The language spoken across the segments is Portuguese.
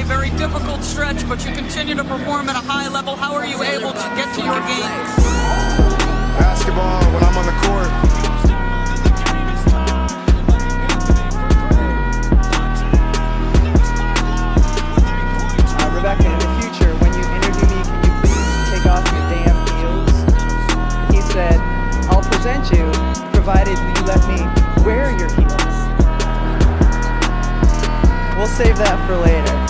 a very difficult stretch, but you continue to perform at a high level. How are you able to get to your game? Basketball when I'm on the court. Rebecca, in the future, when you interview me, can you please take off your damn heels? He said, I'll present you, provided you let me wear your heels. We'll save that for later.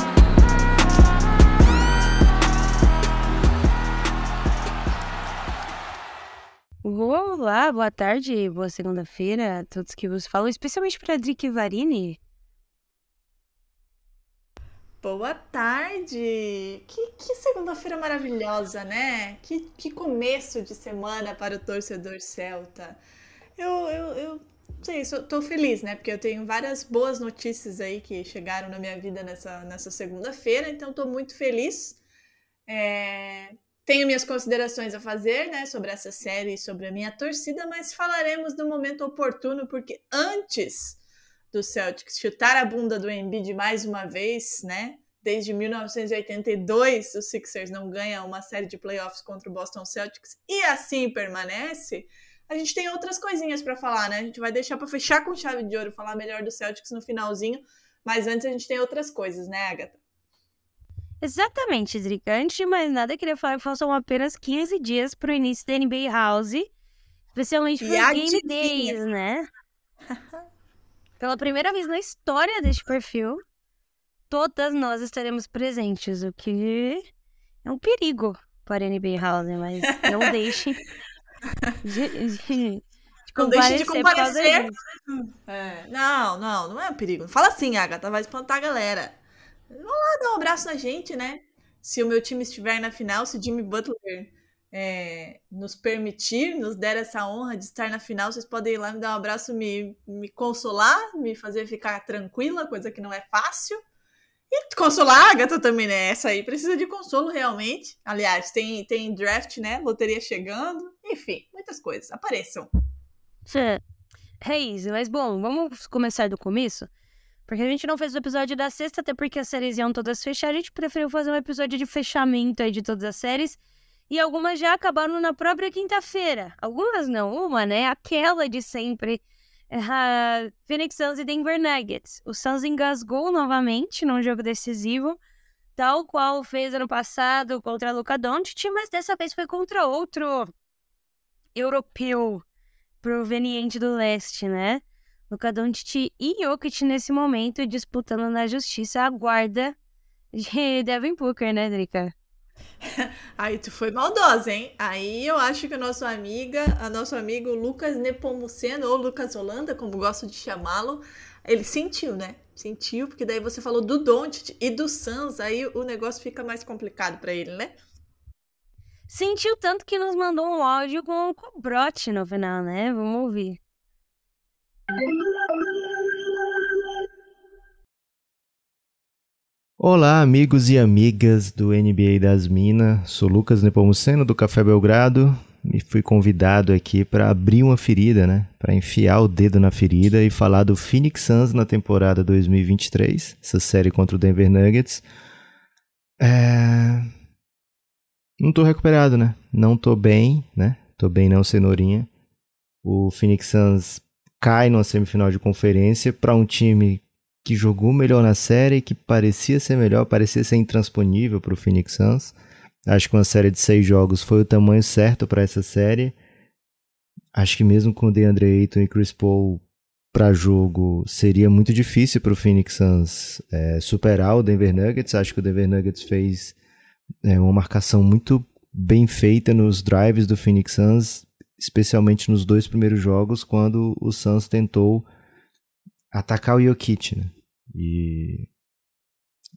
Olá, boa tarde, boa segunda-feira a todos que vos falam, especialmente para Drick Varini. Boa tarde! Que, que segunda-feira maravilhosa, né? Que, que começo de semana para o torcedor celta. Eu, eu, eu sei, sou, tô feliz, né? Porque eu tenho várias boas notícias aí que chegaram na minha vida nessa, nessa segunda-feira, então tô muito feliz. É, tenho minhas considerações a fazer, né, sobre essa série e sobre a minha torcida, mas falaremos no momento oportuno, porque antes do Celtics chutar a bunda do Embiid mais uma vez, né? Desde 1982, os Sixers não ganham uma série de playoffs contra o Boston Celtics e assim permanece. A gente tem outras coisinhas para falar, né? A gente vai deixar para fechar com chave de ouro, falar melhor do Celtics no finalzinho, mas antes a gente tem outras coisas, né, Agatha? Exatamente, Drica. Antes de mais nada, eu queria falar que faltam apenas 15 dias para o início da NBA House, especialmente para Game Days, né? Pela primeira vez na história deste perfil, todas nós estaremos presentes, o que é um perigo para a NBA House, mas não deixe de, de, de Não deixe de comparecer. É, não, não, não é um perigo. Fala assim, Agatha, vai espantar a galera. Vamos lá dar um abraço na gente, né? Se o meu time estiver na final, se Jimmy Butler é, nos permitir, nos der essa honra de estar na final, vocês podem ir lá me dar um abraço, me, me consolar, me fazer ficar tranquila, coisa que não é fácil. E consolar a Agatha também, né? Essa aí precisa de consolo realmente. Aliás, tem, tem draft, né? Loteria chegando. Enfim, muitas coisas. Apareçam. É isso, mas bom, vamos começar do começo? Porque a gente não fez o episódio da sexta, até porque as séries iam todas fechar. A gente preferiu fazer um episódio de fechamento aí de todas as séries. E algumas já acabaram na própria quinta-feira. Algumas não, uma, né? Aquela de sempre. a Phoenix Suns e Denver Nuggets. O Suns engasgou novamente num jogo decisivo, tal qual fez ano passado contra Luka Doncic, mas dessa vez foi contra outro europeu proveniente do leste, né? Luka Doncic e Jokic nesse momento disputando na justiça a guarda de Devin Booker, né, Drica? Aí tu foi maldosa, hein? Aí eu acho que o nosso amiga, a nosso amigo Lucas Nepomuceno, ou Lucas Holanda, como gosto de chamá-lo, ele sentiu, né? Sentiu, porque daí você falou do Doncic e do Suns, aí o negócio fica mais complicado pra ele, né? Sentiu tanto que nos mandou um áudio com, com brote no final, né? Vamos ouvir. Olá, amigos e amigas do NBA das Minas. Sou Lucas Nepomuceno do Café Belgrado e fui convidado aqui para abrir uma ferida, né? Para enfiar o dedo na ferida e falar do Phoenix Suns na temporada 2023, essa série contra o Denver Nuggets. É... Não tô recuperado, né? Não tô bem, né? Tô bem não, cenourinha. O Phoenix Suns cai numa semifinal de conferência para um time que jogou melhor na série, que parecia ser melhor, parecia ser intransponível para o Phoenix Suns. Acho que uma série de seis jogos foi o tamanho certo para essa série. Acho que mesmo com DeAndre Ayton e Chris Paul para jogo, seria muito difícil para o Phoenix Suns é, superar o Denver Nuggets. Acho que o Denver Nuggets fez é, uma marcação muito bem feita nos drives do Phoenix Suns, especialmente nos dois primeiros jogos, quando o Suns tentou atacar o Jokic, né? E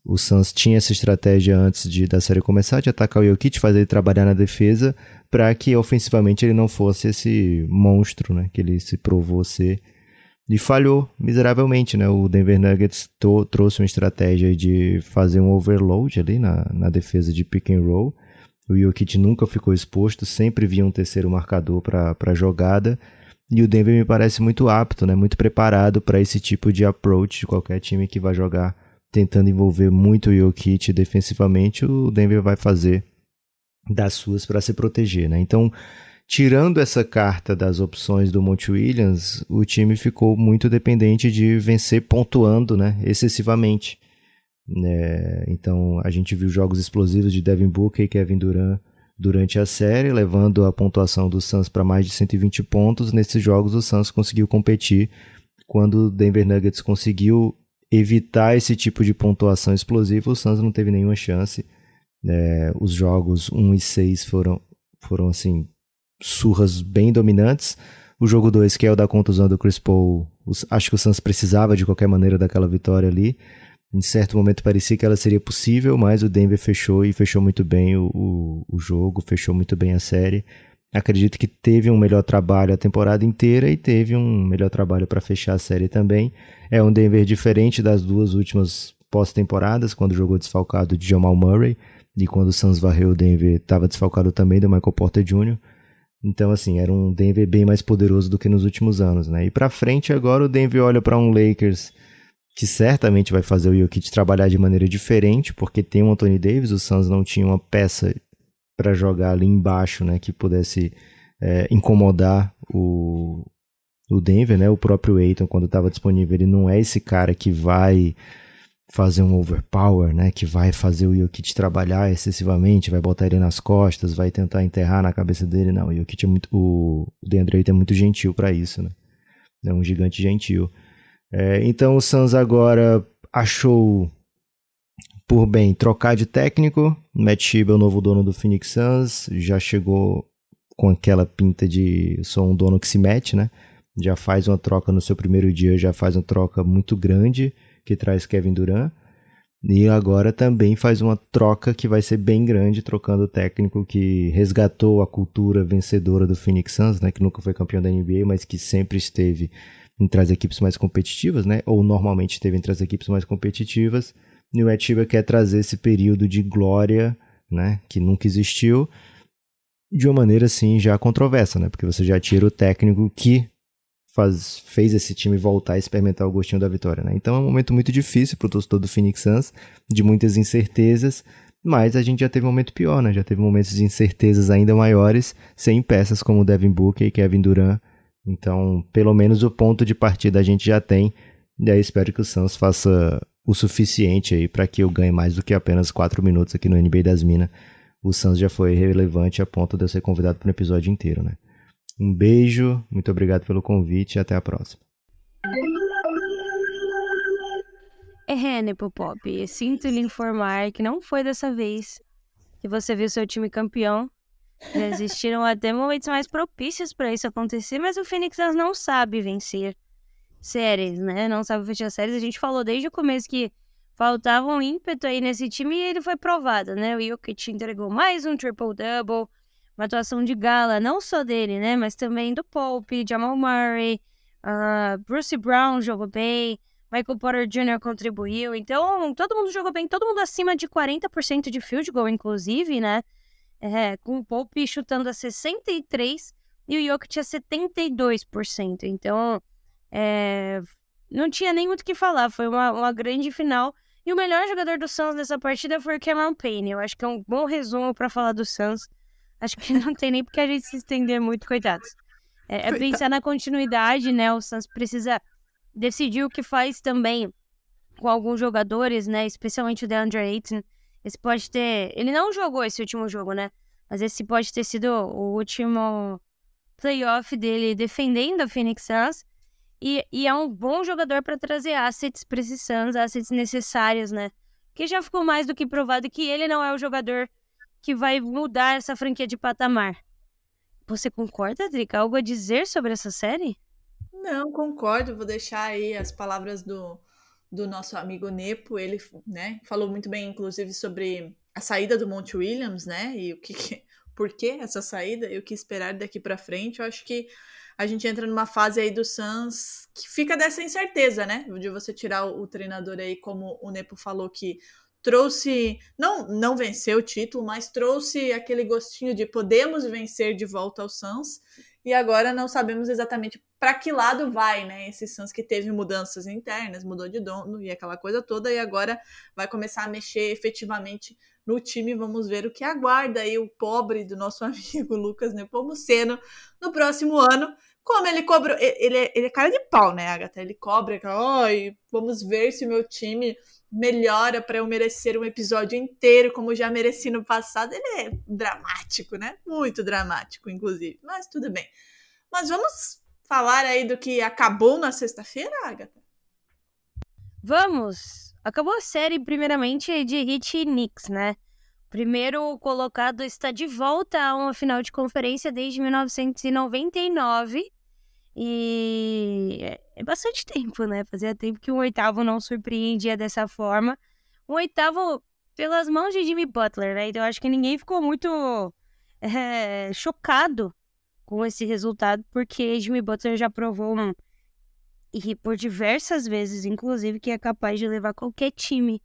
o Suns tinha essa estratégia antes de da série começar de atacar o Jokic, fazer ele trabalhar na defesa, para que ofensivamente ele não fosse esse monstro, né, que ele se provou ser. E falhou miseravelmente, né? O Denver Nuggets trouxe uma estratégia de fazer um overload ali na, na defesa de pick and roll. O Jokic nunca ficou exposto, sempre via um terceiro marcador para a jogada. E o Denver me parece muito apto, né? muito preparado para esse tipo de approach de qualquer time que vai jogar tentando envolver muito o Jokic defensivamente, o Denver vai fazer das suas para se proteger, né? Então, tirando essa carta das opções do Monte Williams, o time ficou muito dependente de vencer pontuando, né, excessivamente. É, então, a gente viu jogos explosivos de Devin Booker e Kevin Durant durante a série, levando a pontuação do Suns para mais de 120 pontos. Nesses jogos, o Suns conseguiu competir quando o Denver Nuggets conseguiu evitar esse tipo de pontuação explosiva, o Suns não teve nenhuma chance. É, os jogos 1 e 6 foram, foram assim, surras bem dominantes. O jogo 2, que é o da contusão do Chris Paul, os, acho que o Suns precisava de qualquer maneira daquela vitória ali. Em certo momento parecia que ela seria possível, mas o Denver fechou e fechou muito bem o, o, o jogo, fechou muito bem a série. Acredito que teve um melhor trabalho a temporada inteira e teve um melhor trabalho para fechar a série também. É um Denver diferente das duas últimas pós-temporadas, quando jogou desfalcado de Jamal Murray e quando o Suns varreu o Denver estava desfalcado também do Michael Porter Jr. Então, assim, era um Denver bem mais poderoso do que nos últimos anos, né? E para frente agora o Denver olha para um Lakers que certamente vai fazer o Jokic trabalhar de maneira diferente, porque tem o Anthony Davis, o Suns não tinha uma peça para jogar ali embaixo, né, que pudesse é, incomodar o, o Denver, né, o próprio Aiton quando estava disponível, ele não é esse cara que vai fazer um overpower, né, que vai fazer o Jokic trabalhar excessivamente, vai botar ele nas costas, vai tentar enterrar na cabeça dele, não, o Jokic é muito, o DeAndre Ayton é muito gentil para isso, né, é um gigante gentil. É, então o Suns agora achou por bem trocar de técnico. Matt Shiba é o novo dono do Phoenix Suns, já chegou com aquela pinta de sou um dono que se mete, né? Já faz uma troca no seu primeiro dia, já faz uma troca muito grande que traz Kevin Durant. E agora também faz uma troca que vai ser bem grande, trocando o técnico que resgatou a cultura vencedora do Phoenix Suns, né, que nunca foi campeão da NBA, mas que sempre esteve entre as equipes mais competitivas, né, ou normalmente esteve entre as equipes mais competitivas New Atiba quer trazer esse período de glória, né, que nunca existiu, de uma maneira assim já controversa, né? Porque você já tira o técnico que faz, fez esse time voltar a experimentar o gostinho da vitória, né? Então é um momento muito difícil para o torcedor do Phoenix Suns, de muitas incertezas, mas a gente já teve um momento pior, né? Já teve momentos de incertezas ainda maiores, sem peças como Devin Booker e Kevin Durant. Então, pelo menos o ponto de partida a gente já tem. E aí espero que o Suns faça o suficiente aí para que eu ganhe mais do que apenas 4 minutos aqui no NBA das Minas. O Suns já foi relevante a ponto de eu ser convidado para um episódio inteiro, né? Um beijo, muito obrigado pelo convite e até a próxima. É, Nepopop, sinto lhe informar que não foi dessa vez que você viu seu time campeão. Existiram até momentos mais propícios para isso acontecer, mas o Phoenix não sabe vencer séries, né? Não sabe fechar séries. A gente falou desde o começo que faltava um ímpeto aí nesse time e ele foi provado, né? O Jokic entregou mais um triple-double, uma atuação de gala, não só dele, né? Mas também do Pope, Jamal Murray, uh, Bruce Brown jogou bem, Michael Porter Jr. contribuiu. Então, todo mundo jogou bem, todo mundo acima de 40% de field goal, inclusive, né? É, com o Pope chutando a 63% e o Jokic a 72%. Então, é, não tinha nem muito o que falar, foi uma, uma grande final. E o melhor jogador do Suns nessa partida foi o Cameron Payne. Eu acho que é um bom resumo para falar do Suns. Acho que não tem nem porque a gente se estender muito, coitados. É, é pensar na continuidade, né? O Suns precisa decidir o que faz também com alguns jogadores, né? Especialmente o DeAndre Ayton. Esse pode ter... Ele não jogou esse último jogo, né? Mas esse pode ter sido o último playoff dele defendendo a Phoenix Suns. E, e é um bom jogador para trazer assets para esses Suns, assets necessários, né? Que já ficou mais do que provado que ele não é o jogador que vai mudar essa franquia de patamar. Você concorda, Drica? Algo a dizer sobre essa série? Não, concordo. Vou deixar aí as palavras do, do nosso amigo Nepo. Ele né, falou muito bem, inclusive, sobre a saída do Monte Williams, né? E o que, por que essa saída e o que esperar daqui para frente. Eu acho que a gente entra numa fase aí do Suns que fica dessa incerteza, né? De você tirar o, o treinador aí, como o Nepo falou, que trouxe, não, não venceu o título, mas trouxe aquele gostinho de podemos vencer de volta ao Suns. E agora não sabemos exatamente para que lado vai, né? Esse Suns que teve mudanças internas, mudou de dono e aquela coisa toda, e agora vai começar a mexer efetivamente no time. Vamos ver o que aguarda aí o pobre do nosso amigo Lucas Nepomuceno no próximo ano. Como ele cobrou, ele, é, ele é cara de pau, né, Agatha? Ele cobra, ai, vamos ver se o meu time melhora para eu merecer um episódio inteiro, como já mereci no passado. Ele é dramático, né? Muito dramático, inclusive. Mas tudo bem. Mas vamos falar aí do que acabou na sexta-feira, Agatha? Vamos! Acabou a série, primeiramente, de Hit e Knicks, né? Primeiro colocado está de volta a uma final de conferência desde 1999. E é, é bastante tempo, né? Fazia tempo que um oitavo não surpreendia dessa forma. Um oitavo pelas mãos de Jimmy Butler, né? Então acho que ninguém ficou muito é, chocado com esse resultado, porque Jimmy Butler já provou um, e por diversas vezes, inclusive, que é capaz de levar qualquer time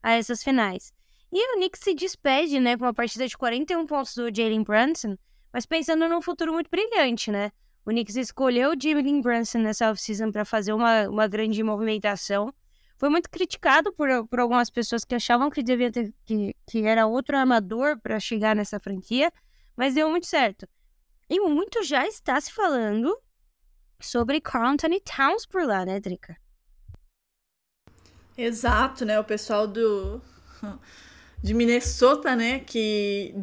a essas finais. E o Knicks se despede, né, com uma partida de 41 pontos do Jalen Brunson, mas pensando num futuro muito brilhante, né? O Knicks escolheu o Jalen Brunson nessa offseason para fazer uma, uma grande movimentação. Foi muito criticado por, por algumas pessoas que achavam que devia ter que, que era outro armador para chegar nessa franquia, mas deu muito certo. E muito já está se falando sobre Carl Anthony Towns por lá, né, Drica? Exato, né? O pessoal do de Minnesota, né, que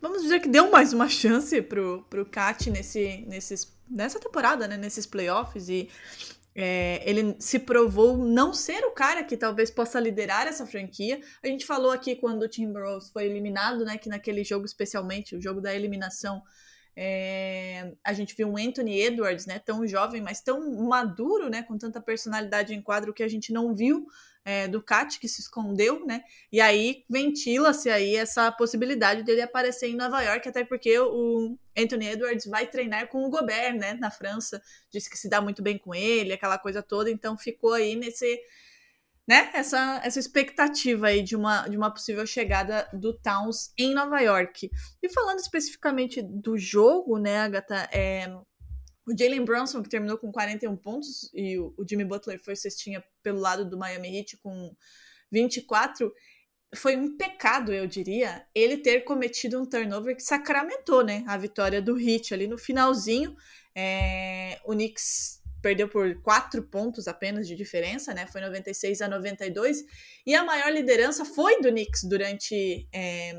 vamos dizer que deu mais uma chance pro, pro Cat nesse, nesses, nessa temporada, né, nesses playoffs e é, ele se provou não ser o cara que talvez possa liderar essa franquia. A gente falou aqui quando o Timberwolves foi eliminado, né, que naquele jogo especialmente, o jogo da eliminação, é, a gente viu um Anthony Edwards, né, tão jovem, mas tão maduro, né, com tanta personalidade em quadro que a gente não viu é, do Cat que se escondeu, né? E aí ventila-se aí essa possibilidade dele aparecer em Nova York, até porque o Anthony Edwards vai treinar com o Gobert, né, na França, disse que se dá muito bem com ele, aquela coisa toda, então ficou aí nesse né, essa, essa expectativa aí de uma, de uma possível chegada do Towns em Nova York. E falando especificamente do jogo, né, Agatha, é, o Jalen Brunson, que terminou com 41 pontos, e o, Jimmy Butler foi cestinha pelo lado do Miami Heat com 24, foi um pecado, eu diria, ele ter cometido um turnover que sacramentou, né, a vitória do Heat ali no finalzinho. É, o Knicks perdeu por quatro pontos apenas de diferença, né? Foi 96 a 92. E a maior liderança foi do Knicks durante é,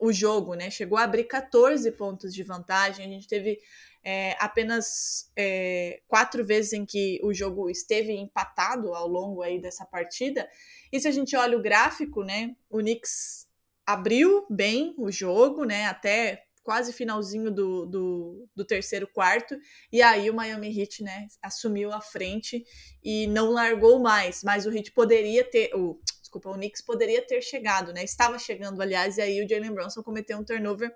o jogo, né? Chegou a abrir 14 pontos de vantagem. A gente teve é, apenas é, quatro vezes em que o jogo esteve empatado ao longo aí dessa partida. E se a gente olha o gráfico, né? O Knicks abriu bem o jogo, né? Até quase finalzinho do, do, do, terceiro quarto, e aí o Miami Heat, né, assumiu a frente e não largou mais, mas o Heat poderia ter, o, desculpa, o Knicks poderia ter chegado, né, estava chegando, aliás, e aí o Jalen Brunson cometeu um turnover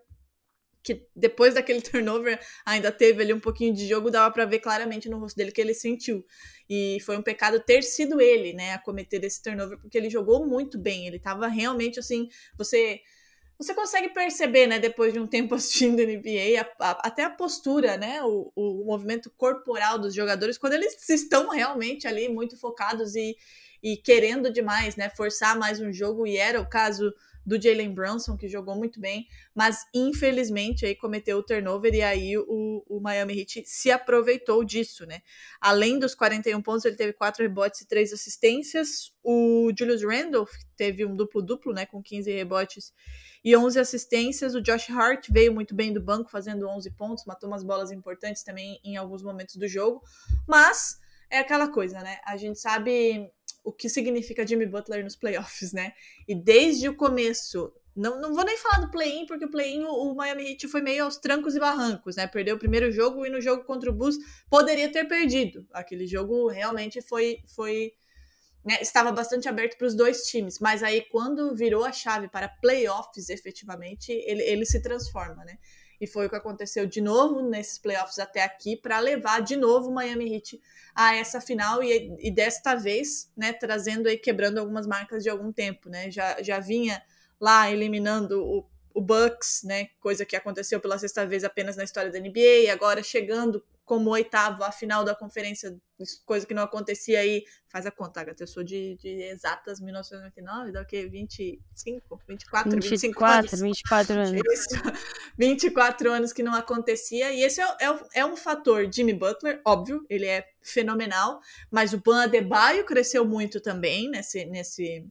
que depois daquele turnover ainda teve ali um pouquinho de jogo, dava para ver claramente no rosto dele que ele sentiu. E foi um pecado ter sido ele, né, a cometer esse turnover, porque ele jogou muito bem, ele estava realmente assim, você você consegue perceber, né, depois de um tempo assistindo NBA, a, a, até a postura, né, o, o movimento corporal dos jogadores, quando eles estão realmente ali muito focados e, e querendo demais, né, forçar mais um jogo, e era o caso do Jalen Brunson, que jogou muito bem, mas infelizmente aí cometeu o turnover e aí o, o Miami Heat se aproveitou disso, né? Além dos 41 pontos, ele teve quatro rebotes e três assistências. O Julius Randle teve um duplo-duplo, né, com 15 rebotes e 11 assistências. O Josh Hart veio muito bem do banco, fazendo 11 pontos, matou umas bolas importantes também em alguns momentos do jogo. Mas é aquela coisa, né? A gente sabe o que significa Jimmy Butler nos playoffs, né? E desde o começo, não, não vou nem falar do play-in, porque o play-in o Miami Heat foi meio aos trancos e barrancos, né? Perdeu o primeiro jogo e no jogo contra o Bulls poderia ter perdido. Aquele jogo realmente foi, foi né, estava bastante aberto para os dois times, mas aí quando virou a chave para playoffs efetivamente, ele, ele se transforma, né? E foi o que aconteceu de novo nesses playoffs até aqui para levar de novo o Miami Heat a essa final e, e desta vez, né, trazendo aí quebrando algumas marcas de algum tempo, né? Já, já vinha lá eliminando o o Bucks, né? Coisa que aconteceu pela sexta vez apenas na história da NBA, agora chegando como oitavo a final da conferência, coisa que não acontecia aí. Faz a conta, Agatha. Eu sou de, de exatas 1999, dá o quê? 25, 24, 24, 25 anos. 24 anos. Isso. 24 anos que não acontecia. E esse é, é, é, um fator. Jimmy Butler, óbvio, ele é fenomenal, mas o Ban Adebayo cresceu muito também nesse, nesse,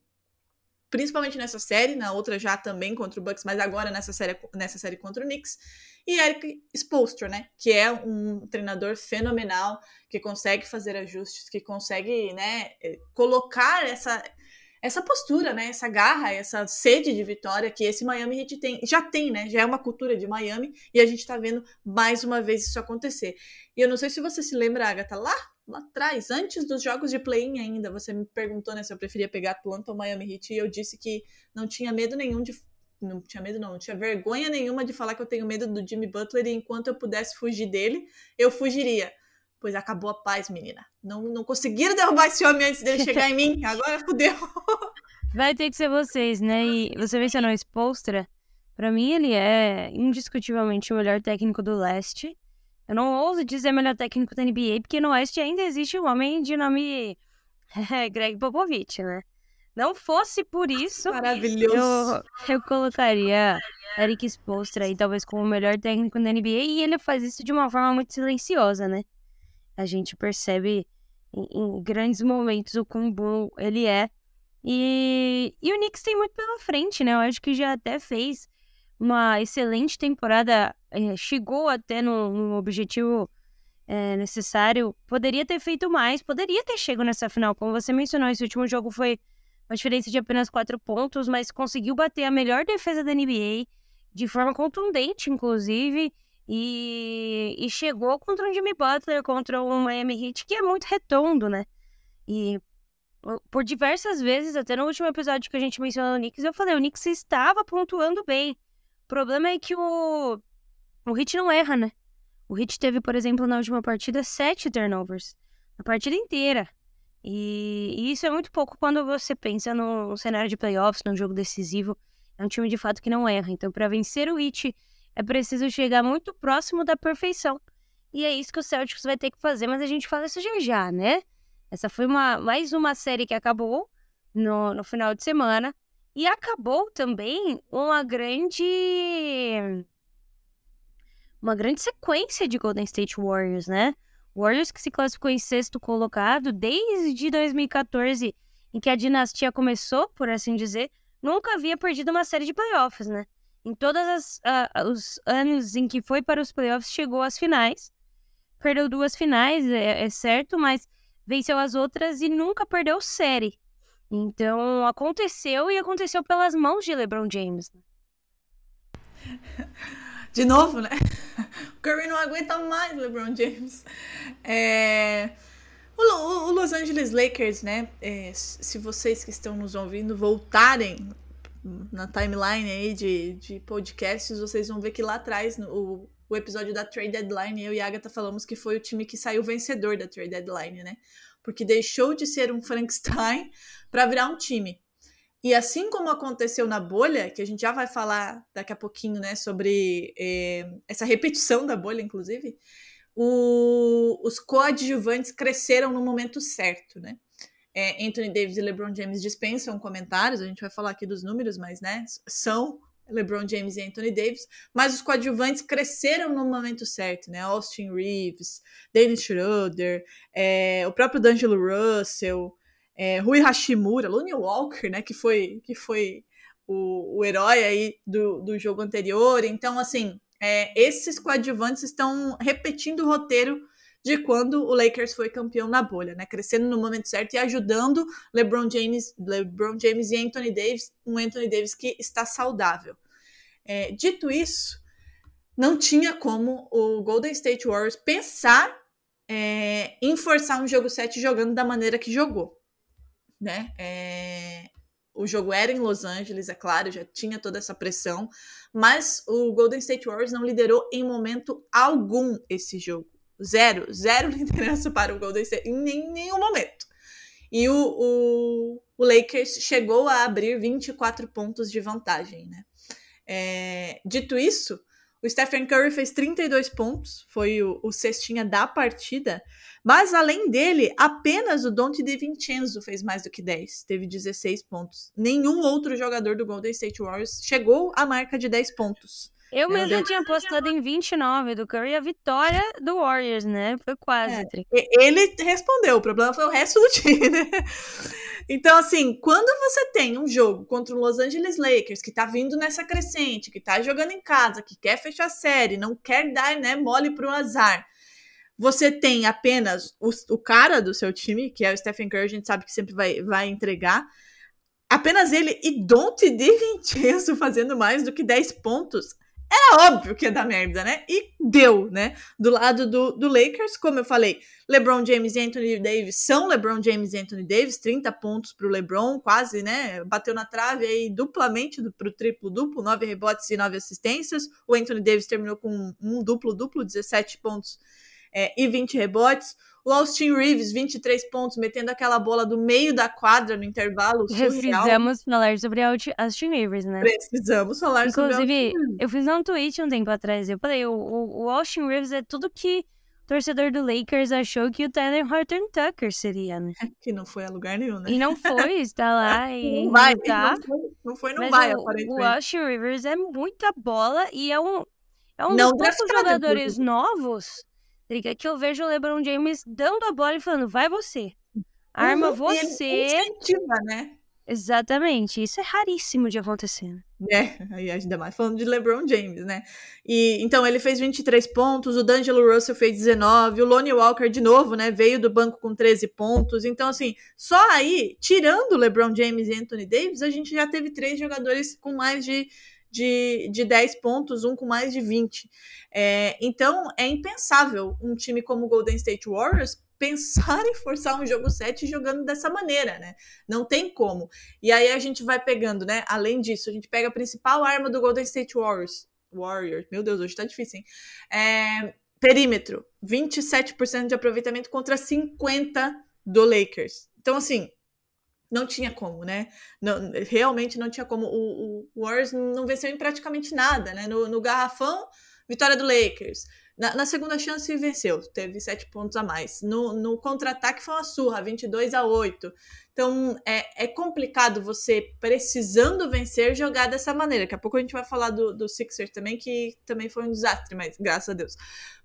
principalmente nessa série, na outra já também contra o Bucks, mas agora nessa série, nessa série contra o Knicks. E Eric Spoelstra, né, que é um treinador fenomenal, que consegue fazer ajustes, que consegue, né, eh, colocar essa essa postura, né, essa garra, essa sede de vitória que esse Miami Heat tem, já tem, né, já é uma cultura de Miami e a gente tá vendo mais uma vez isso acontecer. E eu não sei se você se lembra, Agatha, lá lá atrás, antes dos jogos de play-in ainda, você me perguntou né, se eu preferia pegar Atlanta ou Miami Heat e eu disse que não tinha medo nenhum de. Não tinha medo, não, não tinha vergonha nenhuma de falar que eu tenho medo do Jimmy Butler e enquanto eu pudesse fugir dele, eu fugiria. Pois acabou a paz, menina. Não, não conseguiram derrubar esse homem antes dele chegar em mim. Agora fudeu. Vai ter que ser vocês, né? E você mencionou esse Spolstra. Pra mim, ele é indiscutivelmente o melhor técnico do leste. Eu não ouso dizer melhor técnico da NBA, porque no Oeste ainda existe um homem de nome Greg Popovich, né? Não fosse por isso, Maravilhoso. Eu, eu colocaria Eric Spoelstra aí, talvez como o melhor técnico da NBA, e ele faz isso de uma forma muito silenciosa, né? A gente percebe em, em grandes momentos o quão bom ele é. E, e o Knicks tem muito pela frente, né? Eu acho que já até fez uma excelente temporada, é, chegou até no, no objetivo é, necessário, poderia ter feito mais, poderia ter chegado nessa final. Como você mencionou, esse último jogo foi uma diferença de apenas quatro pontos, mas conseguiu bater a melhor defesa da NBA de forma contundente, inclusive. E, e chegou contra um Jimmy Butler, contra um Miami Heat, que é muito redondo, né? E por diversas vezes, até no último episódio que a gente mencionou o Knicks, eu falei, o Knicks estava pontuando bem. O problema é que o, o Hit não erra, né? O Hit teve, por exemplo, na última partida, sete turnovers. A partida inteira. E, e isso é muito pouco quando você pensa no cenário de playoffs, num jogo decisivo. É um time de fato que não erra. Então, para vencer o Hit, é preciso chegar muito próximo da perfeição. E é isso que o Celtics vai ter que fazer, mas a gente fala isso já já, né? Essa foi uma, mais uma série que acabou no, no final de semana. E acabou também uma grande. Uma grande sequência de Golden State Warriors, né? Warriors que se classificou em sexto colocado desde 2014, em que a dinastia começou, por assim dizer, nunca havia perdido uma série de playoffs, né? Em todos uh, os anos em que foi para os playoffs, chegou às finais. Perdeu duas finais, é, é certo, mas venceu as outras e nunca perdeu série. Então, aconteceu e aconteceu pelas mãos de LeBron James. De novo, né? O Curry não aguenta mais LeBron James. É... O, Los Angeles Lakers, né? É, se vocês que estão nos ouvindo voltarem na timeline aí de, de podcasts, vocês vão ver que lá atrás, o, o episódio da Trade Deadline, eu e a Agatha falamos que foi o time que saiu vencedor da Trade Deadline, né? Porque deixou de ser um Frankenstein para virar um time. E assim como aconteceu na bolha, que a gente já vai falar daqui a pouquinho, né, sobre eh, essa repetição da bolha, inclusive, o, os coadjuvantes cresceram no momento certo, né? É, Anthony Davis e LeBron James dispensam comentários, a gente vai falar aqui dos números, mas né, são LeBron James e Anthony Davis, mas os coadjuvantes cresceram no momento certo, né? Austin Reeves, Dennis Schroeder, é, o próprio D'Angelo Russell, é, Rui Hashimura, Lonnie Walker, né, que foi, que foi o, o herói aí do, do jogo anterior. Então, assim, é, esses coadjuvantes estão repetindo o roteiro de quando o Lakers foi campeão na bolha, né? Crescendo no momento certo e ajudando LeBron James, LeBron James e Anthony Davis, um Anthony Davis que está saudável. É, dito isso, não tinha como o Golden State Warriors pensar é, em forçar um jogo 7 jogando da maneira que jogou né? É... O jogo era em Los Angeles, é claro, já tinha toda essa pressão, mas o Golden State Warriors não liderou em momento algum esse jogo. Zero, zero liderança para o Golden State em nenhum momento. E o, o, o Lakers chegou a abrir 24 pontos de vantagem, né? É, dito isso, o Stephen Curry fez 32 pontos, foi o, o cestinha da partida. Mas além dele, apenas o Dante DiVincenzo fez mais do que 10, teve 16 pontos. Nenhum outro jogador do Golden State Warriors chegou à marca de 10 pontos. Eu Meu mesmo Deus. tinha apostado em 29 do Curry, a vitória do Warriors, né? Foi quase. É. Ele respondeu, o problema foi o resto do time, né? Então, assim, quando você tem um jogo contra o Los Angeles Lakers, que tá vindo nessa crescente, que tá jogando em casa, que quer fechar a série, não quer dar, né, mole pro azar, você tem apenas o, o cara do seu time, que é o Stephen Curry, a gente sabe que sempre vai, vai entregar, apenas ele e Dante DiVincenzo fazendo mais do que 10 pontos, é óbvio que ia dar merda, né? E deu, né? Do lado do, do Lakers, como eu falei, LeBron James e Anthony Davis são LeBron James e Anthony Davis, 30 pontos pro LeBron, quase, né? Bateu na trave aí duplamente do, pro triplo-duplo, 9 rebotes e 9 assistências. O Anthony Davis terminou com um duplo-duplo, 17 pontos é, e 20 rebotes. O Austin Reeves, 23 pontos, metendo aquela bola do meio da quadra no intervalo. Surreal. Precisamos falar sobre Austin- Rivers, né? Precisamos falar sobre o Inclusive, Austin Reeves. eu fiz um tweet um tempo atrás. Eu falei, o, o, o Austin Rivers é tudo que o torcedor do Lakers achou que o Tyler Horton Tucker seria, né? que não foi a lugar nenhum, né? E não foi, está lá e Não vai, tá. não foi, não foi, não Mas vai, o, o aparentemente. Austin Rivers é muita bola e é um, é um Não dos poucos jogadores novos Que eu vejo o LeBron James dando a bola e falando, vai você. Arma Uhum, e ele você. incentiva, né? Exatamente. Isso é raríssimo de acontecer. né? É, aí ainda mais falando de LeBron James, né? E então ele fez 23 pontos, o D'Angelo Russell fez 19, o Lonnie Walker de novo, né, veio do banco com 13 pontos. Então assim, só aí, tirando LeBron James e Anthony Davis, a gente já teve três jogadores com mais de de, de 10 pontos, um com mais de 20. É, então, é impensável um time como o Golden State Warriors pensar em forçar um jogo 7 jogando dessa maneira, né? Não tem como. E aí a gente vai pegando, né? Além disso, a gente pega a principal arma do Golden State Warriors. Warriors, meu Deus, hoje tá difícil, hein? É, perímetro, 27% de aproveitamento contra 50% do Lakers. Então, assim, não tinha como, né? Não, realmente não tinha como. O, o Warriors não venceu em praticamente nada, né? No, no garrafão, vitória do Lakers. Na, na, segunda chance, venceu, teve sete pontos a mais. No, no contra-ataque foi uma surra, 22 a 8. Então é, é, complicado você, precisando vencer, jogar dessa maneira. Daqui a pouco a gente vai falar do, do Sixers também, que também foi um desastre, mas graças a Deus.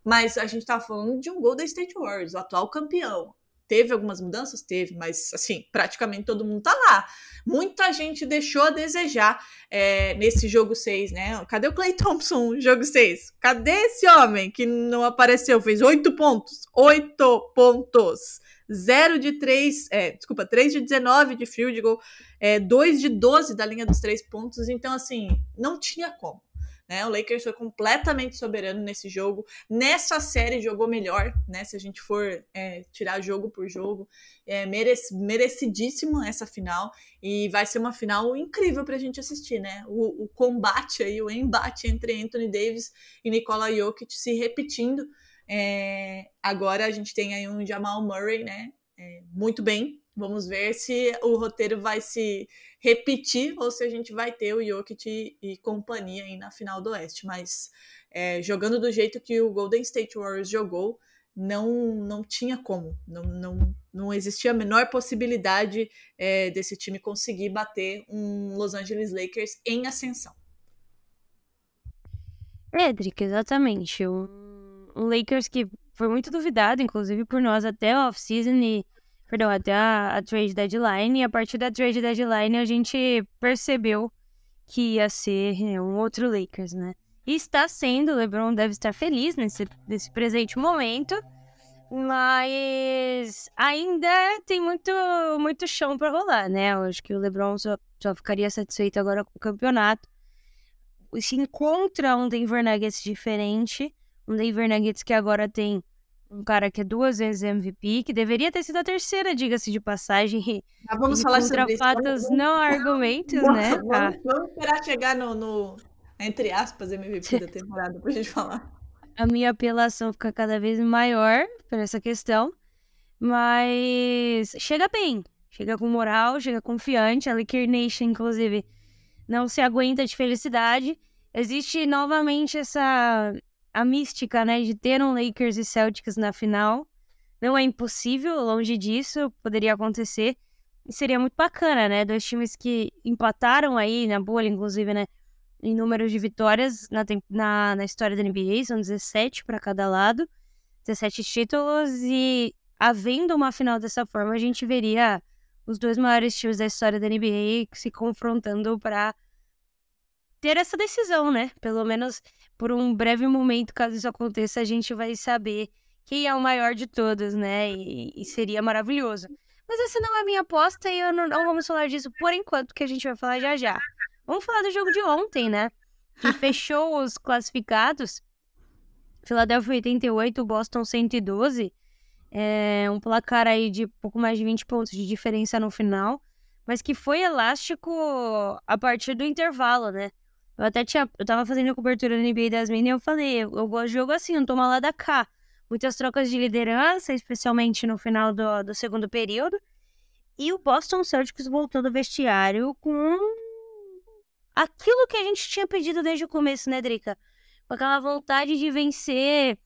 Mas a gente tava falando de um Golden State Warriors, o atual campeão. Teve algumas mudanças? Teve, mas assim, praticamente todo mundo tá lá. Muita gente deixou a desejar é, nesse jogo 6, né? Cadê o Clay Thompson, jogo 6? Cadê esse homem que não apareceu? Fez 8 pontos. 8 pontos. 0 de 3, é, desculpa, 3 de 19 de field goal, é, 2 de 12 da linha dos 3 pontos. Então, assim, não tinha como. Né? O Lakers foi completamente soberano nesse jogo. Nessa série jogou melhor, né? Se a gente for é, tirar jogo por jogo, é merec merecidíssimo essa final e vai ser uma final incrível para a gente assistir, né? O, o, combate aí, o embate entre Anthony Davis e Nikola Jokic se repetindo. É, agora a gente tem aí um Jamal Murray, né? É, muito bem. Vamos ver se o roteiro vai se repetir ou se a gente vai ter o Jokic e, companhia aí na final do Oeste. Mas é, jogando do jeito que o Golden State Warriors jogou, não, não tinha como. Não, não, não existia a menor possibilidade é, desse time conseguir bater um Los Angeles Lakers em ascensão. Edric, exatamente. Um, um Lakers que foi muito duvidado, inclusive por nós, até off-season e perdão, até a, a, trade deadline, e a partir da trade deadline a gente percebeu que ia ser é, um outro Lakers, né? E está sendo, o LeBron deve estar feliz nesse, nesse presente momento, mas ainda tem muito, muito chão para rolar, né? Eu acho que o LeBron só, só ficaria satisfeito agora com o campeonato. Se encontra um Denver Nuggets diferente, um Denver Nuggets que agora tem um cara que é duas vezes MVP, que deveria ter sido a terceira, diga-se de passagem. Ah, vamos e falar sobre fatos, isso. não argumentos, vamos, né? Vamos, ah. vamos, esperar chegar no, no, entre aspas, MVP da temporada pra gente falar. A minha apelação fica cada vez maior por essa questão, mas chega bem, chega com moral, chega confiante. A Liquor Nation, inclusive, não se aguenta de felicidade. Existe novamente essa a mística, né, de ter um Lakers e Celtics na final. Não é impossível, longe disso, poderia acontecer. E seria muito bacana, né? Dois times que empataram aí na bolha, inclusive, né? Em números de vitórias na, na, na história da NBA, são 17 para cada lado, 17 títulos, e havendo uma final dessa forma, a gente veria os dois maiores times da história da NBA se confrontando para ter essa decisão, né? Pelo menos por um breve momento, caso isso aconteça, a gente vai saber quem é o maior de todos, né? E, e seria maravilhoso. Mas essa não é a minha aposta e eu não, não, vamos falar disso por enquanto, que a gente vai falar já já. Vamos falar do jogo de ontem, né? Que fechou os classificados. Philadelphia 88, Boston 112. É um placar aí de pouco mais de 20 pontos de diferença no final. Mas que foi elástico a partir do intervalo, né? Eu até tinha. Eu tava fazendo a cobertura da NBA das Minas e eu falei, eu, eu, gosto de jogo assim, não toma lá da cá. Muitas trocas de liderança, especialmente no final do, do segundo período. E o Boston Celtics voltou do vestiário com aquilo que a gente tinha pedido desde o começo, né, Drica? Com aquela vontade de vencer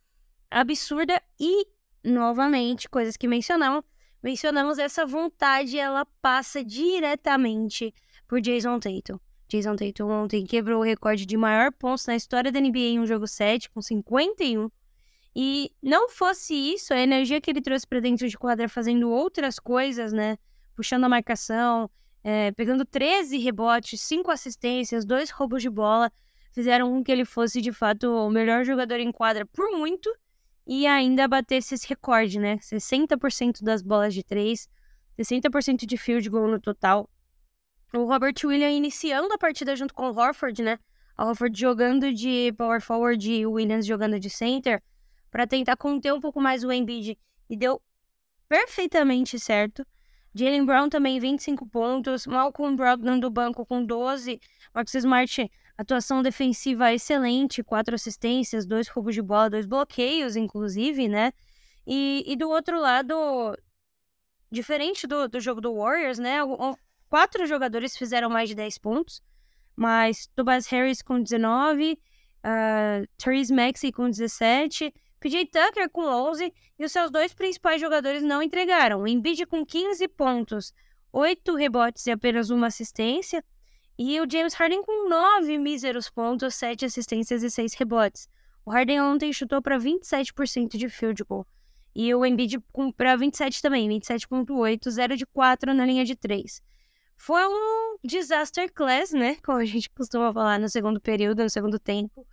absurda e, novamente, coisas que mencionamos, mencionamos essa vontade, ela passa diretamente por Jason Tatum. Jason Tatum ontem quebrou o recorde de maior pontos na história da NBA em um jogo 7, com 51. E não fosse isso, a energia que ele trouxe para dentro de quadra fazendo outras coisas, né? Puxando a marcação, é, pegando 13 rebotes, 5 assistências, 2 roubos de bola, fizeram com que ele fosse de fato o melhor jogador em quadra por muito e ainda batesse esse recorde, né? 60% das bolas de 3, 60% de field goal no total o Robert Williams iniciando a partida junto com o Horford, né? O Horford jogando de power forward e o Williams jogando de center para tentar conter um pouco mais o Embiid e deu perfeitamente certo. Jalen Brown também 25 pontos, Malcolm Brogdon do banco com 12, Marcus Smart atuação defensiva excelente, quatro assistências, dois roubos de bola, dois bloqueios inclusive, né? E, e do outro lado, diferente do, do jogo do Warriors, né? Quatro jogadores fizeram mais de 10 pontos, mas Tobias Harris com 19, uh, Therese Maxey com 17, PJ Tucker com 11 e os seus dois principais jogadores não entregaram. O Embiid com 15 pontos, 8 rebotes e apenas uma assistência, e o James Harden com 9 míseros pontos, 7 assistências e 6 rebotes. O Harden ontem chutou para 27% de field goal. E o Embiid para 27 também, 27.8, 0 de 4 na linha de 3. Foi um disaster class, né? Como a gente costuma falar no segundo período, no segundo tempo,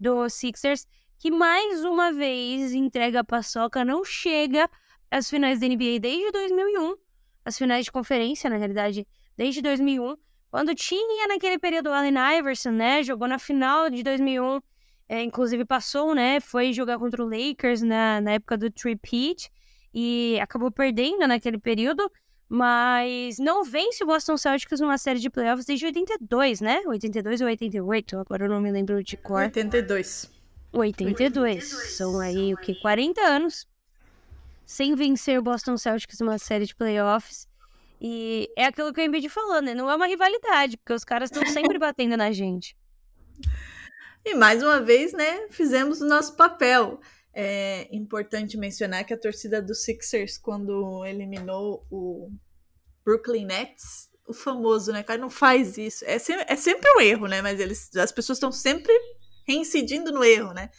do Sixers, que mais uma vez entrega a paçoca, não chega às finais da NBA desde 2001, as finais de conferência, na realidade, desde 2001, quando tinha naquele período o Allen Iverson, né? Jogou na final de 2001, é, inclusive passou, né? Foi jogar contra o Lakers na, na época do Trip e acabou perdendo naquele período. Mas não vence o Boston Celtics numa série de playoffs desde 82, né? 82 ou 88, agora eu não me lembro de cor. 82. 82. São aí o que? 40 anos sem vencer o Boston Celtics numa série de playoffs. E é aquilo que o Embiid falou, né? Não é uma rivalidade, porque os caras estão sempre batendo na gente. E mais uma vez, né, fizemos o nosso papel. É importante mencionar que a torcida do Sixers, quando eliminou o Brooklyn Nets, o famoso, né, cara, não faz isso. É sempre, é sempre um erro, né? Mas eles, as pessoas estão sempre reincidindo no erro, né?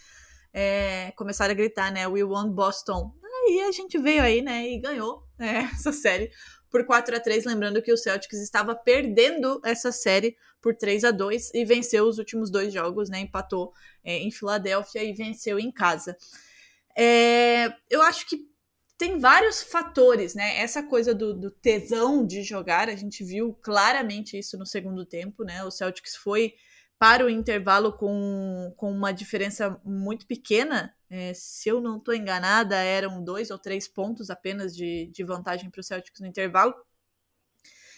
É, começaram a gritar, né? We won Boston. Aí a gente veio aí, né? E ganhou né, essa série por 4 a 3 lembrando que o Celtics estava perdendo essa série por 3 a 2 e venceu os últimos dois jogos, né? Empatou é, em Filadélfia e venceu em casa. É, eu acho que tem vários fatores, né? Essa coisa do, do, tesão de jogar, a gente viu claramente isso no segundo tempo, né? O Celtics foi para o intervalo com, com uma diferença muito pequena. É, se eu não estou enganada, eram dois ou três pontos apenas de, de vantagem para o Celtics no intervalo.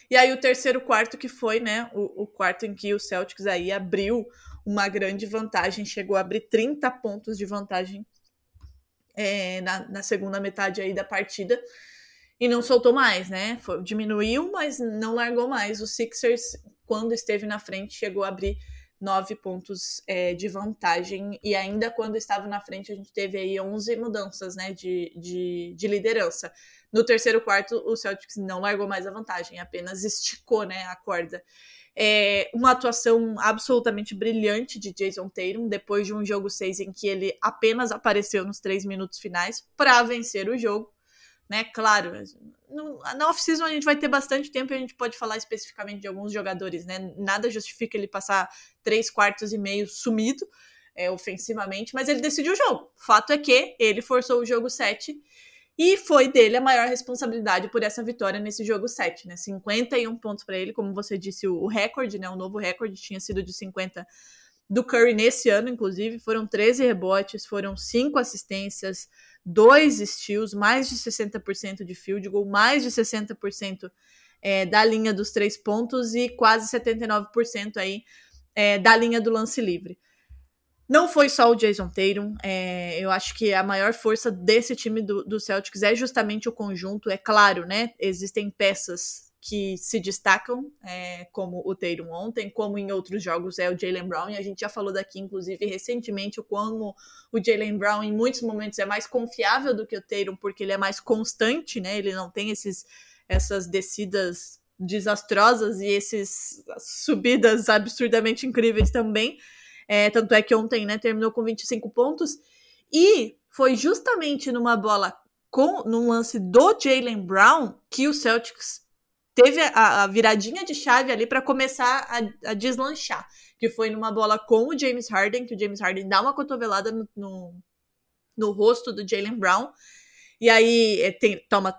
E aí o terceiro quarto que foi, né, o, o, quarto em que o Celtics aí abriu uma grande vantagem, chegou a abrir 30 pontos de vantagem é, na, na, segunda metade aí da partida e não soltou mais, né? Foi, diminuiu, mas não largou mais. O Sixers quando esteve na frente, chegou a abrir nove pontos é, de vantagem. E ainda quando estava na frente, a gente teve aí 11 mudanças né, de, de, de liderança. No terceiro quarto, o Celtics não largou mais a vantagem, apenas esticou né, a corda. É uma atuação absolutamente brilhante de Jason Tatum, depois de um jogo 6 em que ele apenas apareceu nos três minutos finais para vencer o jogo. Né? Claro, na off-season a gente vai ter bastante tempo e a gente pode falar especificamente de alguns jogadores, né? Nada justifica ele passar três quartos e meio sumido é, ofensivamente, mas ele decidiu o jogo. Fato é que ele forçou o jogo 7 e foi dele a maior responsabilidade por essa vitória nesse jogo 7, né? 51 pontos para ele, como você disse, o, recorde, né? O novo recorde tinha sido de 50 do Curry nesse ano, inclusive. Foram 13 rebotes, foram 5 assistências, 2 steals, mais de 60% de field goal, mais de 60% é, da linha dos três pontos e quase 79% aí é, da linha do lance livre. Não foi só o Jason Tatum. É, eu acho que a maior força desse time do, do, Celtics é justamente o conjunto. É claro, né? Existem peças que se destacam, é, como o Tatum ontem, como em outros jogos é o Jalen Brown. E a gente já falou daqui, inclusive, recentemente, o como o Jalen Brown, em muitos momentos, é mais confiável do que o Tatum, porque ele é mais constante, né? Ele não tem esses, essas descidas desastrosas e esses subidas absurdamente incríveis também. É, tanto é que ontem, né, terminou com 25 pontos. E foi justamente numa bola com num lance do Jalen Brown que o Celtics teve a, a viradinha de chave ali para começar a, a, deslanchar. Que foi numa bola com o James Harden, que o James Harden dá uma cotovelada no, no, no rosto do Jalen Brown. E aí é, tem, toma,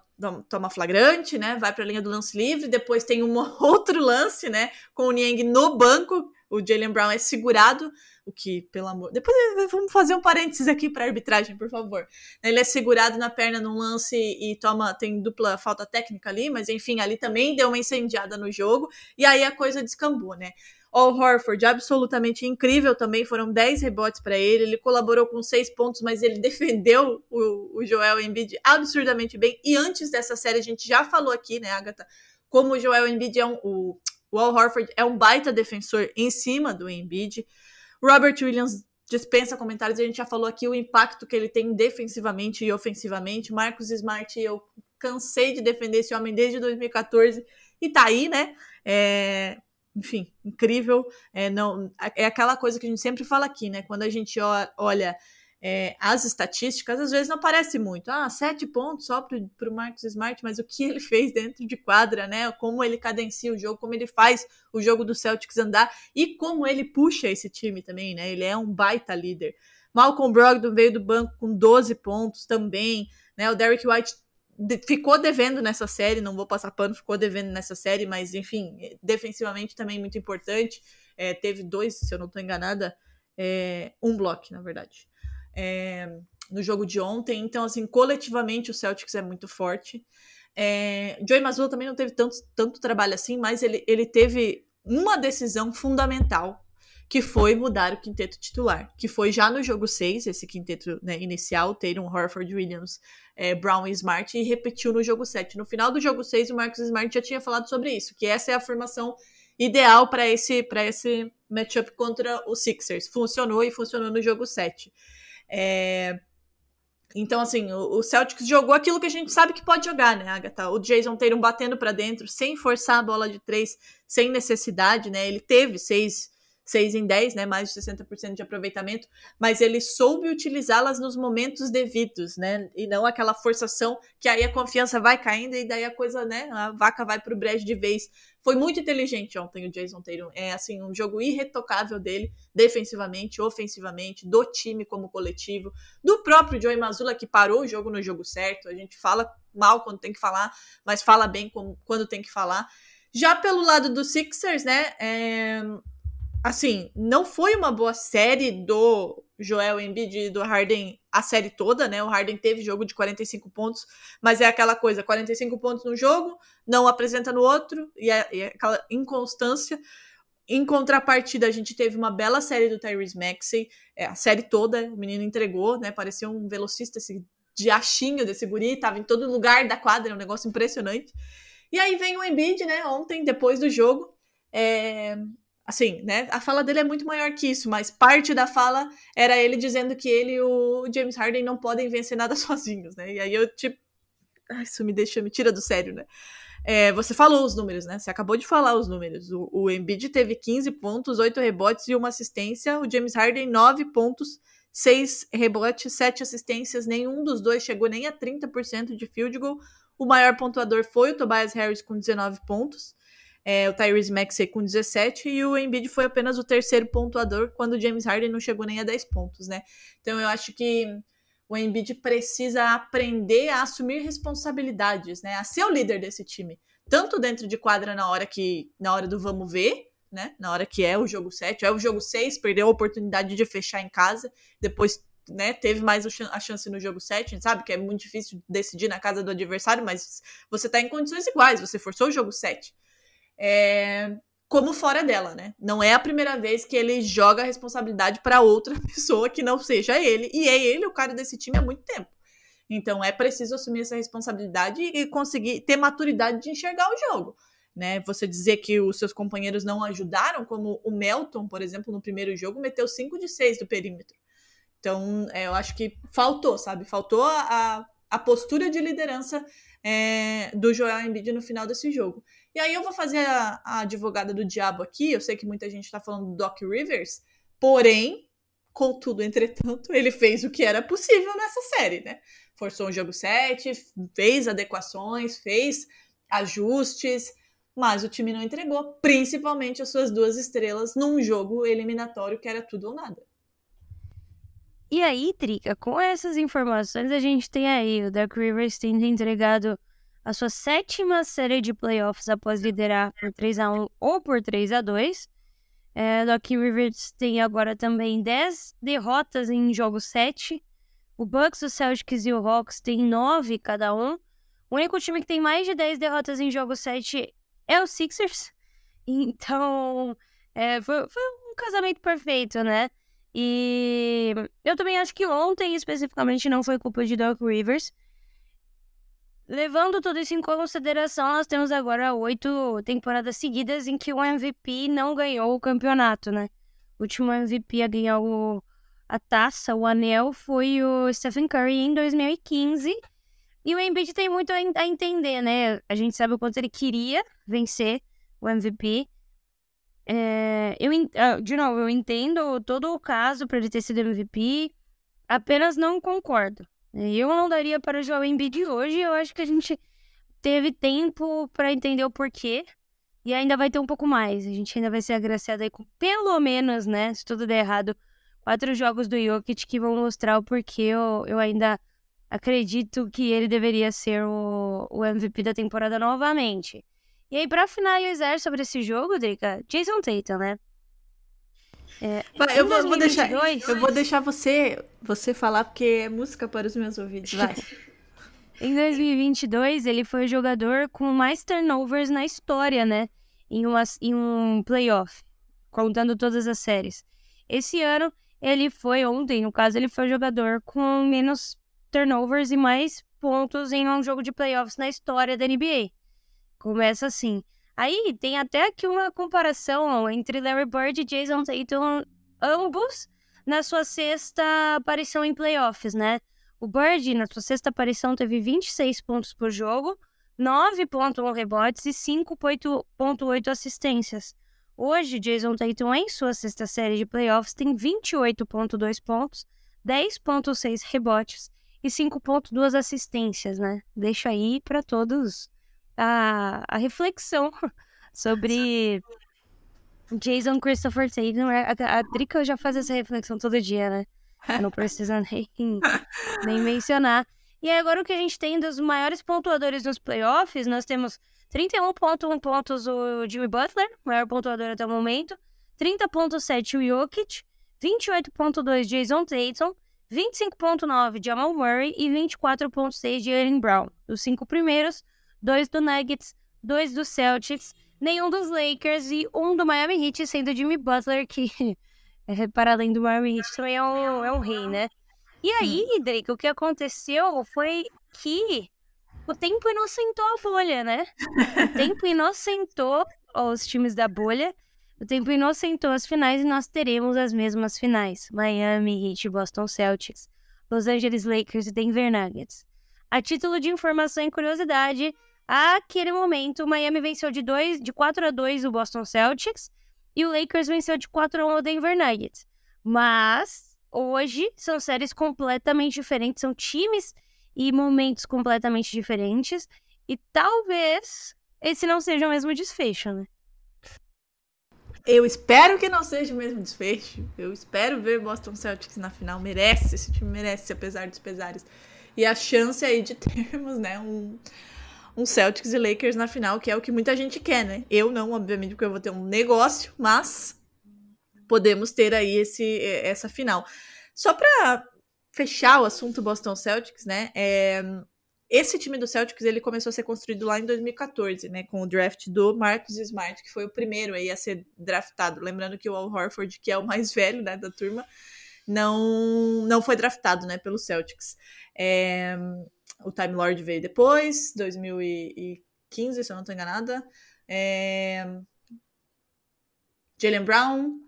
toma flagrante, né? Vai para a linha do lance livre. Depois tem um outro lance, né? Com o Niang no banco, o Jalen Brown é segurado, o que, pelo amor. Depois vamos fazer um parênteses aqui para arbitragem, por favor. Ele é segurado na perna num lance e toma. Tem dupla falta técnica ali, mas enfim, ali também deu uma incendiada no jogo. E aí a coisa descambou, né? All Horford, absolutamente incrível também. Foram 10 rebotes para ele. Ele colaborou com 6 pontos, mas ele defendeu o, o Joel Embiid absurdamente bem. E antes dessa série, a gente já falou aqui, né, Agatha? Como o Joel Embiid é um. O, o Al Horford é um baita defensor em cima do Embiid. Robert Williams dispensa comentários, a gente já falou aqui o impacto que ele tem defensivamente e ofensivamente. Marcos Smart, eu cansei de defender esse homem desde 2014 e tá aí, né? É, enfim, incrível. É, não, é aquela coisa que a gente sempre fala aqui, né? Quando a gente olha é, as estatísticas, às vezes não parece muito. Ah, sete pontos só para o Marcos Smart, mas o que ele fez dentro de quadra, né? Como ele cadencia o jogo, como ele faz o jogo do Celtics andar e como ele puxa esse time também, né? Ele é um baita líder. Malcolm Brogdon veio do banco com 12 pontos também, né? O Derek White ficou devendo nessa série, não vou passar pano, ficou devendo nessa série, mas enfim, defensivamente também muito importante. É, teve dois, se eu não estou enganada, é, um bloco, na verdade é, no jogo de ontem. Então, assim, coletivamente o Celtics é muito forte. É, Joey Mazzulla também não teve tanto, tanto trabalho assim, mas ele, ele teve uma decisão fundamental, que foi mudar o quinteto titular, que foi já no jogo 6, esse quinteto né, inicial, Tatum, Horford, Williams, é, Brown e Smart, e repetiu no jogo 7. No final do jogo 6, o Marcus Smart já tinha falado sobre isso, que essa é a formação ideal para esse, esse matchup contra os Sixers. Funcionou e funcionou no jogo 7. É... Então, assim, o, Celtics jogou aquilo que a gente sabe que pode jogar, né, Agatha? O Jason Tatum batendo para dentro, sem forçar a bola de três, sem necessidade, né? Ele teve seis 6 em 10, né, mais de 60% de aproveitamento, mas ele soube utilizá-las nos momentos devidos, né, e não aquela forçação que aí a confiança vai caindo e daí a coisa, né, a vaca vai pro brejo de vez. Foi muito inteligente ontem o Jason Tatum, é assim, um jogo irretocável dele, defensivamente, ofensivamente, do time como coletivo, do próprio Joey Mazzulla que parou o jogo no jogo certo, a gente fala mal quando tem que falar, mas fala bem quando tem que falar. Já pelo lado do Sixers, né, é assim, não foi uma boa série do Joel Embiid e do Harden a série toda, né? O Harden teve jogo de 45 pontos, mas é aquela coisa, 45 pontos no jogo, não apresenta no outro, e é, é aquela inconstância. Em contrapartida, a gente teve uma bela série do Tyrese Maxey, é, a série toda, o menino entregou, né? Parecia um velocista, esse diachinho desse guri, tava em todo lugar da quadra, é um negócio impressionante. E aí vem o Embiid, né, ontem, depois do jogo, É, assim, né? A fala dele é muito maior que isso, mas parte da fala era ele dizendo que ele e o James Harden não podem vencer nada sozinhos, né? E aí eu, tipo. Isso me deixa, me tira do sério, né? É, você falou os números, né? Você acabou de falar os números. O, o Embiid teve 15 pontos, 8 rebotes e uma assistência. O James Harden, 9 pontos, 6 rebotes, 7 assistências. Nenhum dos dois chegou nem a 30% de field goal. O maior pontuador foi o Tobias Harris com 19 pontos é, o Tyrese Maxey com 17 e o Embiid foi apenas o terceiro pontuador quando o James Harden não chegou nem a 10 pontos, né? Então eu acho que o Embiid precisa aprender a assumir responsabilidades, né? A ser o líder desse time, tanto dentro de quadra na hora que na hora do vamos ver, né? Na hora que é o jogo 7, é o jogo 6, perdeu a oportunidade de fechar em casa, depois né, teve mais a chance no jogo 7, a gente sabe que é muito difícil decidir na casa do adversário, mas você tá em condições iguais, você forçou o jogo 7 é, como fora dela, né? Não é a primeira vez que ele joga a responsabilidade para outra pessoa que não seja ele, e é ele o cara desse time há muito tempo. Então é preciso assumir essa responsabilidade e conseguir ter maturidade de enxergar o jogo. Né, você dizer que os seus companheiros não ajudaram, como o Melton, por exemplo, no primeiro jogo, meteu 5 de 6 do perímetro. Então, é, eu acho que faltou, sabe? Faltou a, a postura de liderança é, do Joel Embiid no final desse jogo. E aí eu vou fazer a, a advogada do diabo aqui. Eu sei que muita gente está falando do Doc Rivers, porém, contudo, entretanto, ele fez o que era possível nessa série, né? Forçou um jogo 7, fez adequações, fez ajustes, mas o time não entregou, principalmente as suas duas estrelas num jogo eliminatório que era tudo ou nada. E aí, Trica, com essas informações, a gente tem aí o Doc Rivers tendo entregado a sua sétima série de playoffs após liderar por 3 a 1 ou por 3 a 2 é, Doc Rivers tem agora também 10 derrotas em jogo 7. O Bucks, o Celtics e o Hawks têm 9 cada um. O único time que tem mais de 10 derrotas em jogo 7 é o Sixers. Então, é, foi, foi um casamento perfeito, né? E eu também acho que ontem, especificamente, não foi culpa de Doc Rivers. Levando tudo isso em consideração, nós temos agora oito temporadas seguidas em que o MVP não ganhou o campeonato, né? O último MVP a ganhar o, a taça, o anel, foi o Stephen Curry em 2015. E o Embiid tem muito a, entender, né? A gente sabe o quanto ele queria vencer o MVP. É, eu, ah, de novo, eu entendo todo o caso para ele ter sido MVP, apenas não concordo. Eu não daria para o Joel Embiid hoje. Eu acho que a gente teve tempo para entender o porquê. E ainda vai ter um pouco mais. A gente ainda vai ser agraciado aí com pelo menos, né? Se tudo der errado, quatro jogos do Jokic que vão mostrar o porquê eu, eu ainda acredito que ele deveria ser o, o MVP da temporada novamente. E aí, para finalizar sobre esse jogo, Drica, Jason Tatum, né? É, vai, eu, vou, 2022... vou, deixar, eu vou deixar você, você falar, porque é música para os meus ouvidos. Vai. em 2022, ele foi o jogador com mais turnovers na história, né? Em, uma, em um playoff, contando todas as séries. Esse ano, ele foi, ontem, no caso, ele foi o jogador com menos turnovers e mais pontos em um jogo de playoffs na história da NBA. Começa assim. Aí tem até aqui uma comparação entre Larry Bird e Jason Tatum, ambos na sua sexta aparição em playoffs, né? O Bird, na sua sexta aparição, teve 26 pontos por jogo, 9.1 rebotes e 5.8 assistências. Hoje, Jason Tatum, em sua sexta série de playoffs, tem 28.2 pontos, 10.6 rebotes e 5.2 assistências, né? Deixa aí para todos a, a reflexão sobre Jason Christopher Tatum. A, a Drica já faz essa reflexão todo dia, né? Não precisa nem, nem mencionar. E agora o que a gente tem dos maiores pontuadores nos playoffs, nós temos 31.1 pontos o Jimmy Butler, maior pontuador até o momento, 30.7 o Jokic, 28.2 Jason Tatum, 25.9 Jamal Murray e 24.6 Jalen Brown. Os cinco primeiros, dois do Nuggets, dois do Celtics, nenhum dos Lakers e um do Miami Heat, sendo Jimmy Butler, que, é, para além do Miami Heat, também é um, é um rei, né? E aí, Drake, o que aconteceu foi que o tempo inocentou a folha, né? O tempo inocentou aos times da bolha. O tempo inocentou as finais e nós teremos as mesmas finais: Miami Heat, Boston Celtics, Los Angeles Lakers e Denver Nuggets. A título de informação e curiosidade, aquele momento, o Miami venceu de, dois, de 4 a 2 o Boston Celtics e o Lakers venceu de 4 a 1 o Denver Nuggets. Mas hoje são séries completamente diferentes, são times e momentos completamente diferentes. E talvez esse não seja o mesmo desfecho, né? Eu espero que não seja o mesmo desfecho. Eu espero ver Boston Celtics na final. Merece, esse time merece, apesar dos pesares. E a chance aí de termos, né, um, um Celtics e Lakers na final, que é o que muita gente quer, né? Eu não, obviamente, porque eu vou ter um negócio, mas podemos ter aí esse, essa final. Só para fechar o assunto Boston Celtics, né? É, esse time do Celtics ele começou a ser construído lá em 2014, né, com o draft do Marcus Smart, que foi o primeiro aí a ser draftado. Lembrando que o Al Horford, que é o mais velho, né, da turma, não não foi draftado, né, pelo Celtics. É, o Time Lord veio depois, 2015, se eu não estou enganada. É, Jalen Brown,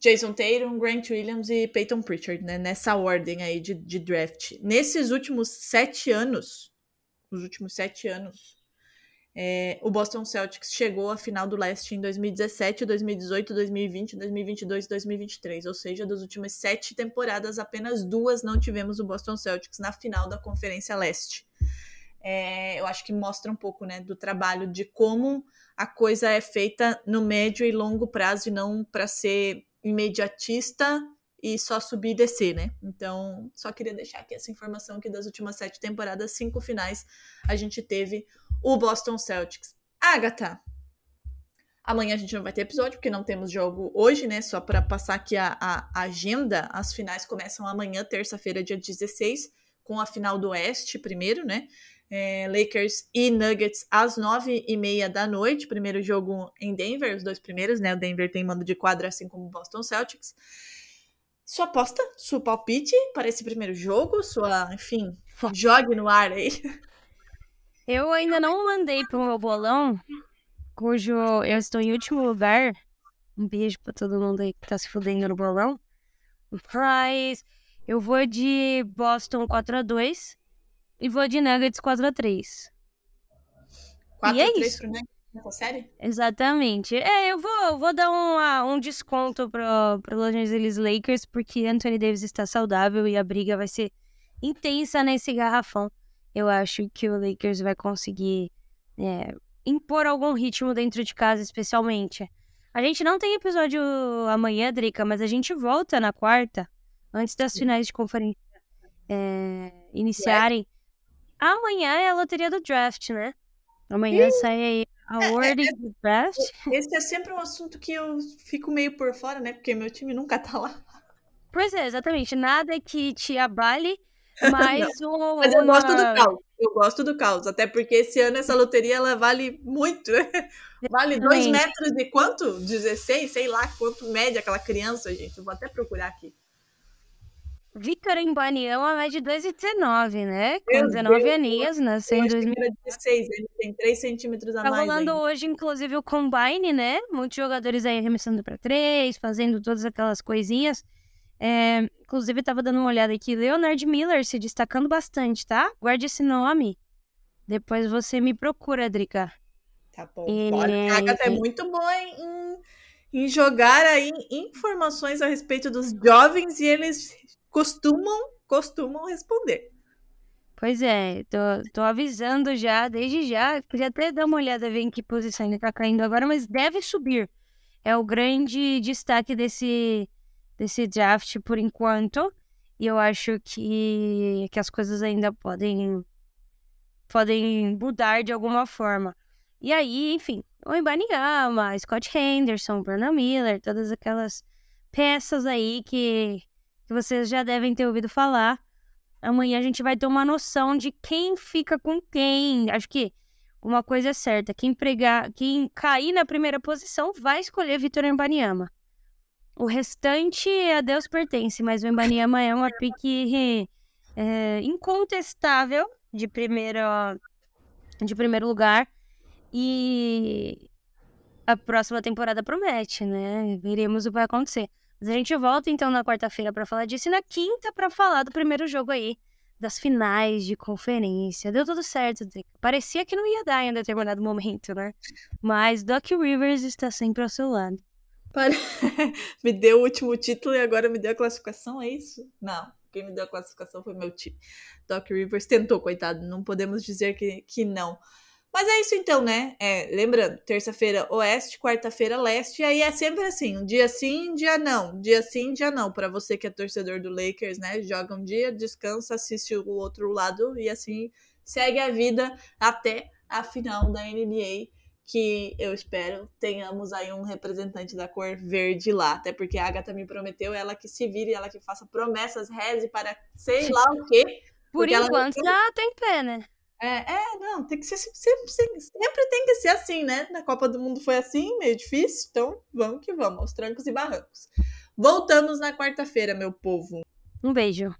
Jason Tatum, Grant Williams e Peyton Pritchard, né? Nessa ordem aí de, de draft. Nesses últimos sete anos, nos últimos sete anos, é, o Boston Celtics chegou à final do leste em 2017, 2018, 2020, 2022 e 2023. Ou seja, das últimas sete temporadas, apenas duas não tivemos o Boston Celtics na final da Conferência Leste. É, eu acho que mostra um pouco né, do trabalho de como a coisa é feita no médio e longo prazo e não para ser imediatista e só subir e descer, né? Então, só queria deixar aqui essa informação que das últimas sete temporadas, cinco finais, a gente teve o Boston Celtics. Agatha, amanhã a gente não vai ter episódio, porque não temos jogo hoje, né? Só para passar aqui a, a, agenda, as finais começam amanhã, terça-feira, dia 16, com a final do Oeste primeiro, né? é, Lakers e Nuggets às nove e meia da noite. Primeiro jogo em Denver, os dois primeiros, né? O Denver tem mando de quadra, assim como o Boston Celtics. Sua aposta, seu palpite para esse primeiro jogo, sua, enfim, jogue no ar aí. Eu ainda não mandei pro meu bolão, cujo eu estou em último lugar. Um beijo para todo mundo aí que tá se fudendo no bolão. Mas eu vou de Boston 4 a 2 e vou de Nuggets 4x3. 4 e é 3 isso. pro Nuggets nessa série? Exatamente. É, eu vou, vou dar um, um desconto pro, pro Los Angeles Lakers, porque Anthony Davis está saudável e a briga vai ser intensa nesse garrafão. Eu acho que o Lakers vai conseguir é, impor algum ritmo dentro de casa, especialmente. A gente não tem episódio amanhã, Drica, mas a gente volta na quarta, antes das finais de conferência é, iniciarem. Amanhã é a loteria do draft, né? Amanhã Sim. sai aí a é, wording é, do draft. Esse é sempre um assunto que eu fico meio por fora, né? Porque meu time nunca tá lá. Pois é, exatamente. Nada que te abale, mas o. Mas eu uma... gosto do caos. Eu gosto do caos. Até porque esse ano essa loteria ela vale muito? Vale dois metros de quanto? 16, sei lá quanto mede aquela criança, gente. Eu vou até procurar aqui. Victor Embaniama é de 2,19, né? Com Meu 19 Deus, aninhos, nasceu em 2016, ele tem 3 centímetros a tá mais. Tá rolando ainda. hoje, inclusive, o Combine, né? Muitos jogadores aí arremessando para 3, fazendo todas aquelas coisinhas. É, inclusive, tava dando uma olhada aqui, Leonard Miller se destacando bastante, tá? Guarde esse nome. Depois você me procura, Drica. Tá bom. Ele... A Agatha é muito boa em, em jogar aí informações a respeito dos jovens e eles costumam, costumam responder. Pois é, tô, tô avisando já, desde já. Podia até dar uma olhada, ver em que posição ele tá caindo agora, mas deve subir. É o grande destaque desse, desse draft por enquanto. E eu acho que, que as coisas ainda podem, podem mudar de alguma forma. E aí, enfim, o Ibaniama, Scott Henderson, Brandon Miller, todas aquelas peças aí que que vocês já devem ter ouvido falar. Amanhã a gente vai ter uma noção de quem fica com quem. Acho que uma coisa é certa: quem pregar, quem cair na primeira posição vai escolher Vitor Embaniama. O restante a Deus pertence, mas o Embaniama é uma pique é, incontestável de primeiro, de primeiro lugar. E a próxima temporada promete, né? Veremos o que vai acontecer. Mas a gente volta então na quarta-feira para falar disso e na quinta para falar do primeiro jogo aí, das finais de conferência. Deu tudo certo. Parecia que não ia dar em determinado momento, né? Mas Doc Rivers está sempre ao seu lado. me deu o último título e agora me deu a classificação, é isso? Não, quem me deu a classificação foi meu time. Doc Rivers tentou, coitado, não podemos dizer que, que não. Mas é isso então, né? É, lembrando, terça-feira oeste, quarta-feira leste, e aí é sempre assim, um dia sim, um dia não, um dia sim, um dia não. Para você que é torcedor do Lakers, né? Joga um dia, descansa, assiste o outro lado e assim segue a vida até a final da NBA, que eu espero tenhamos aí um representante da cor verde lá, até porque a Agatha me prometeu, ela que se vire, ela que faça promessas, reze para sei lá o quê. Por enquanto ela... já tem pé, né? É, é, não, tem que ser sempre, sempre, tem que ser assim, né? Na Copa do Mundo foi assim, meio difícil, então vamos que vamos, aos trancos e barrancos. Voltamos na quarta-feira, meu povo. Um beijo.